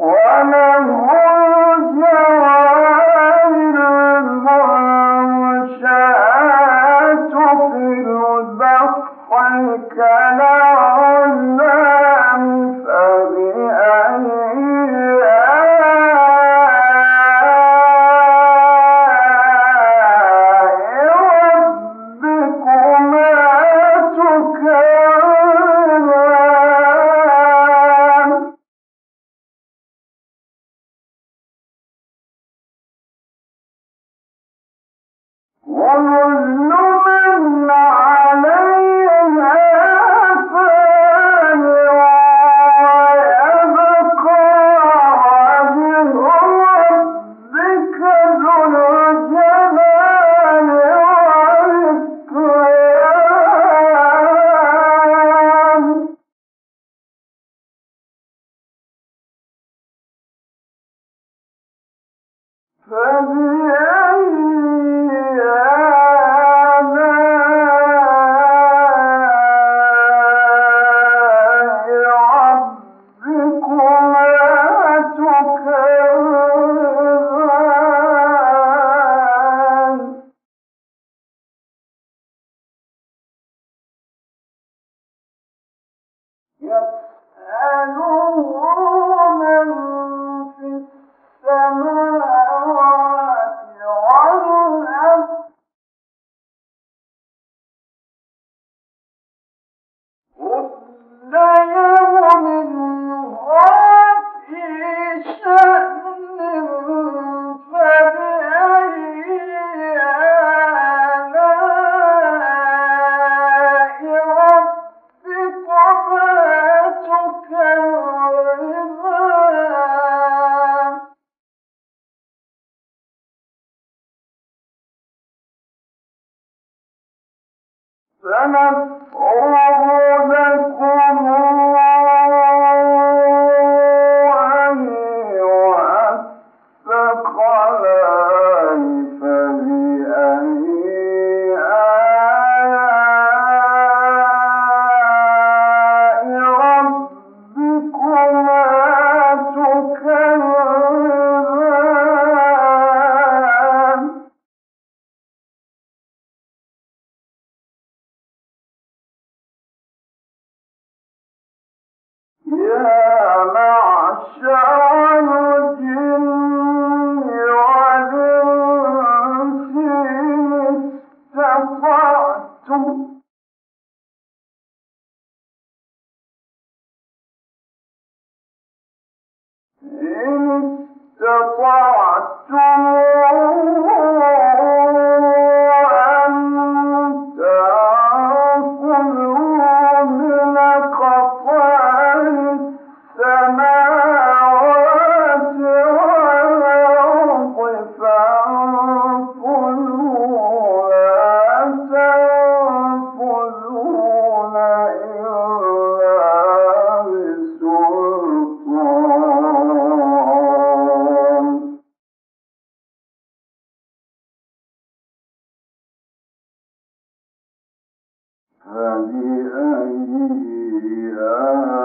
ونهجر يا معشر فبأي آلاء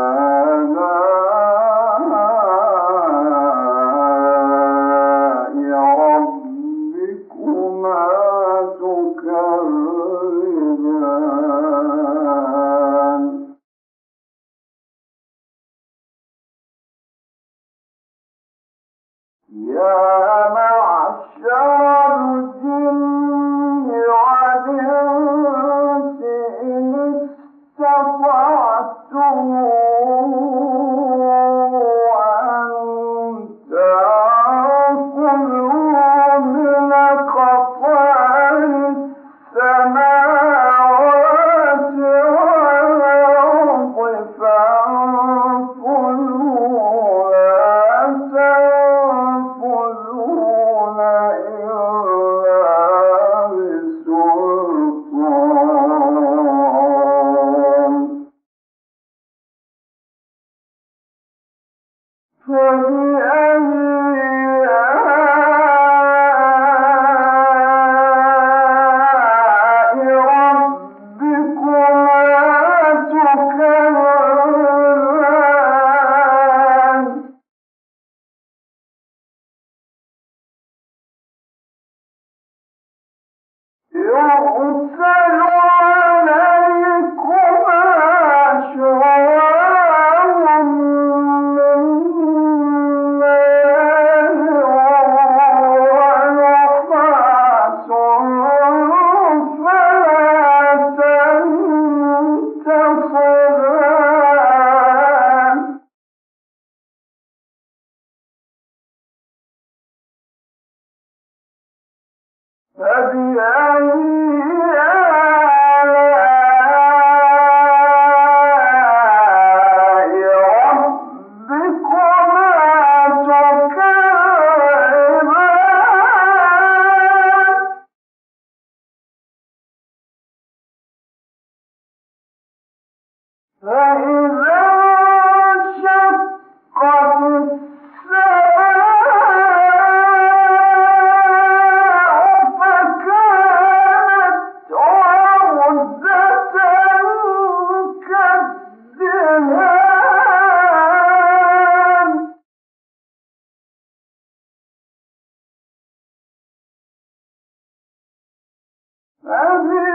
فبأي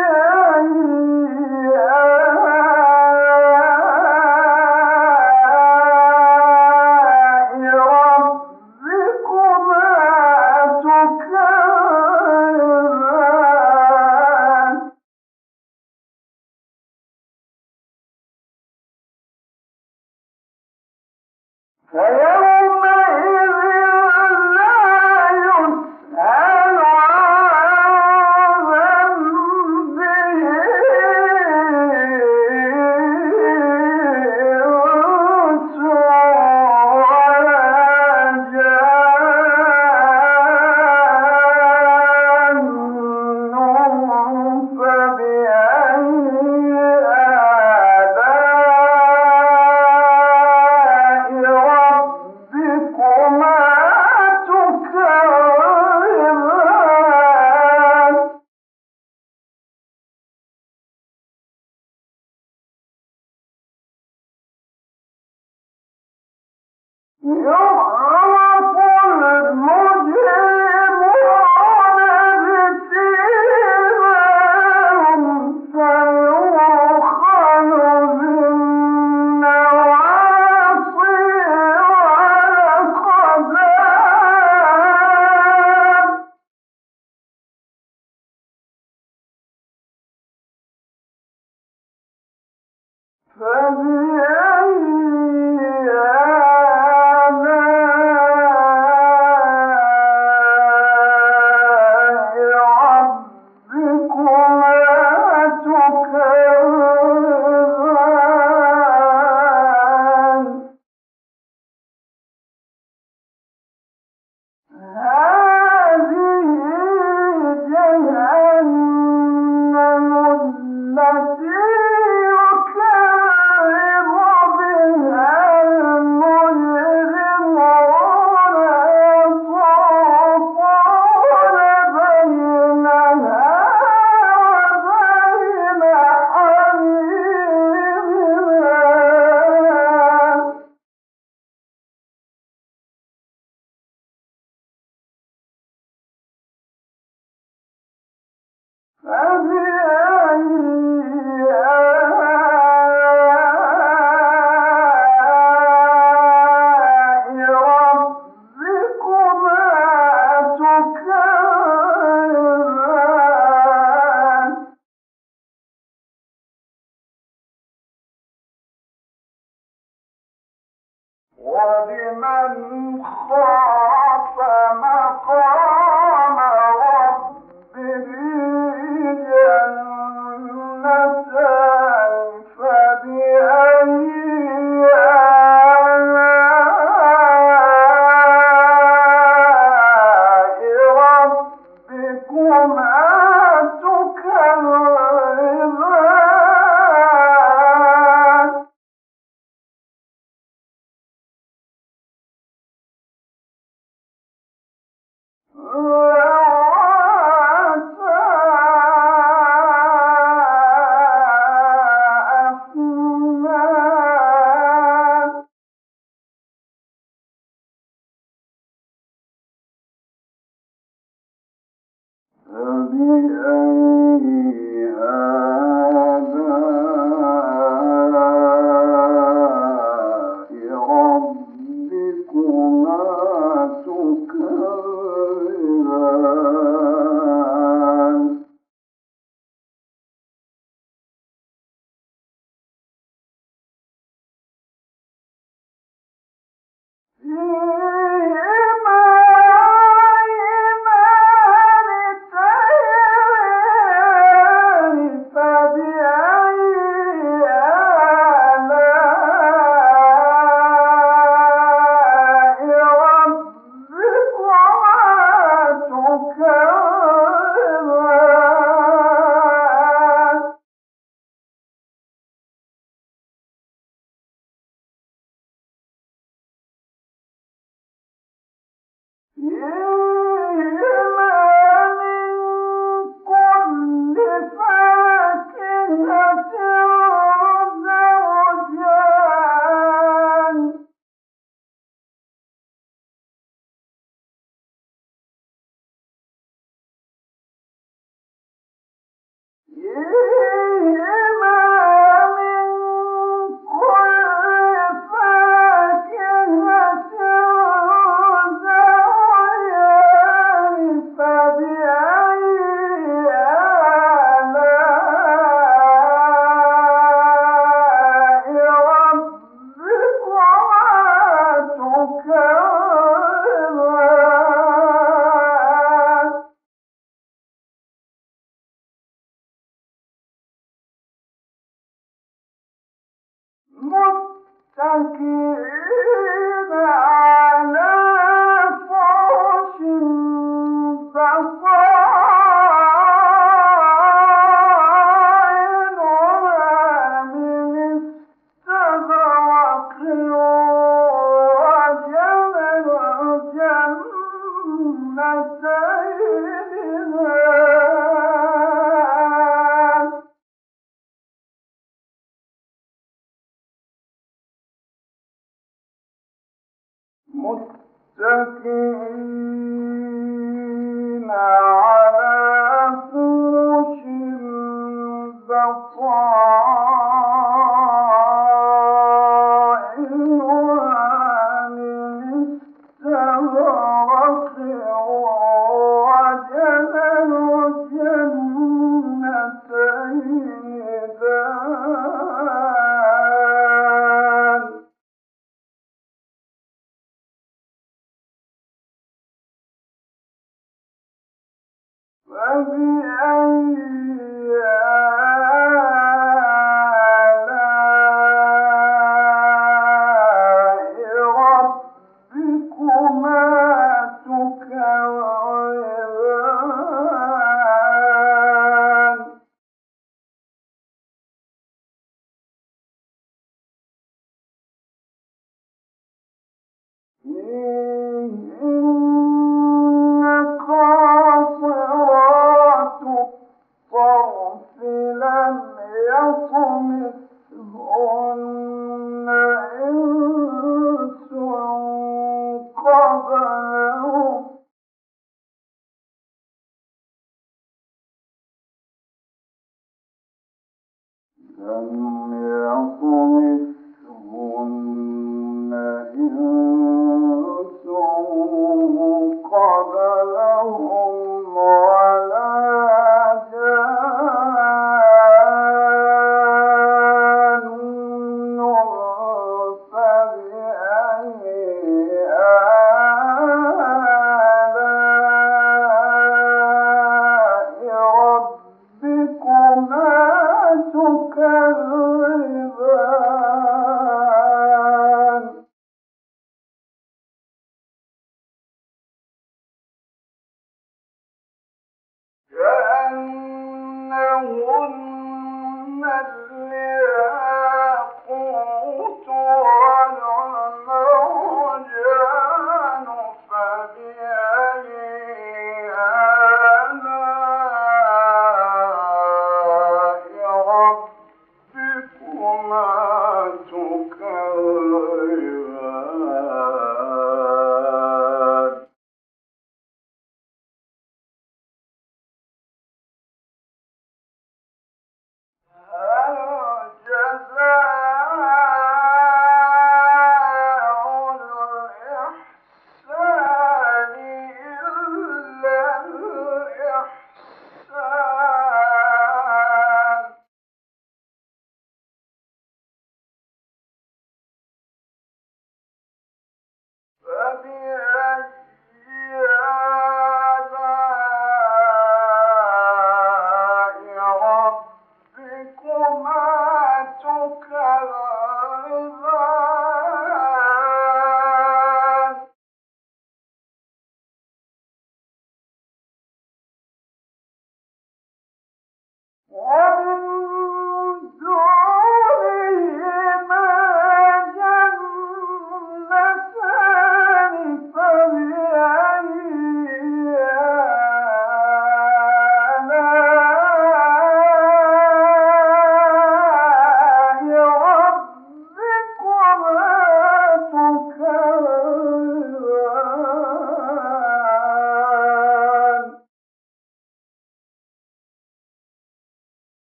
appear.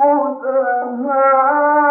ربكما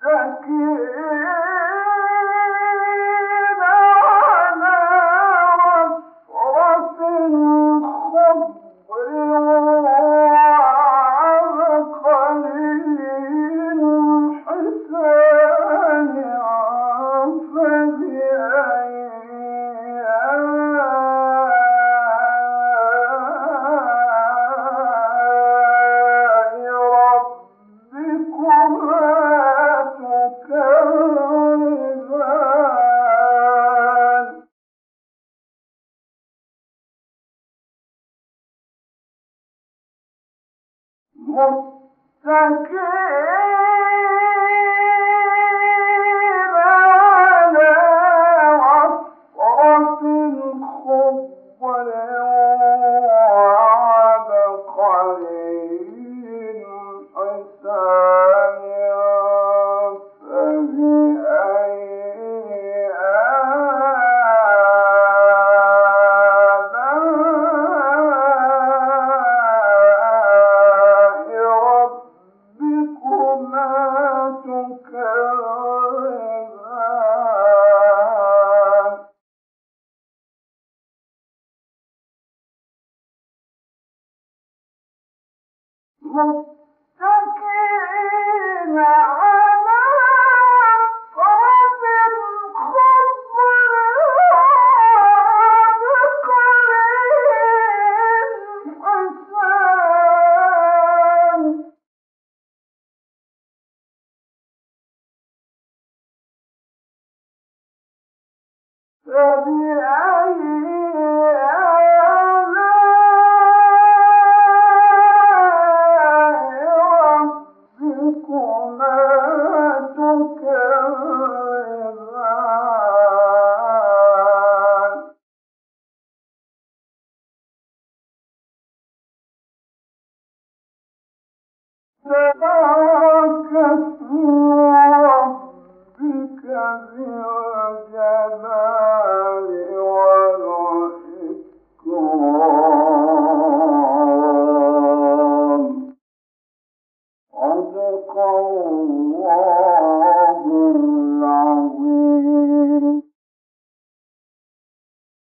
تكذبان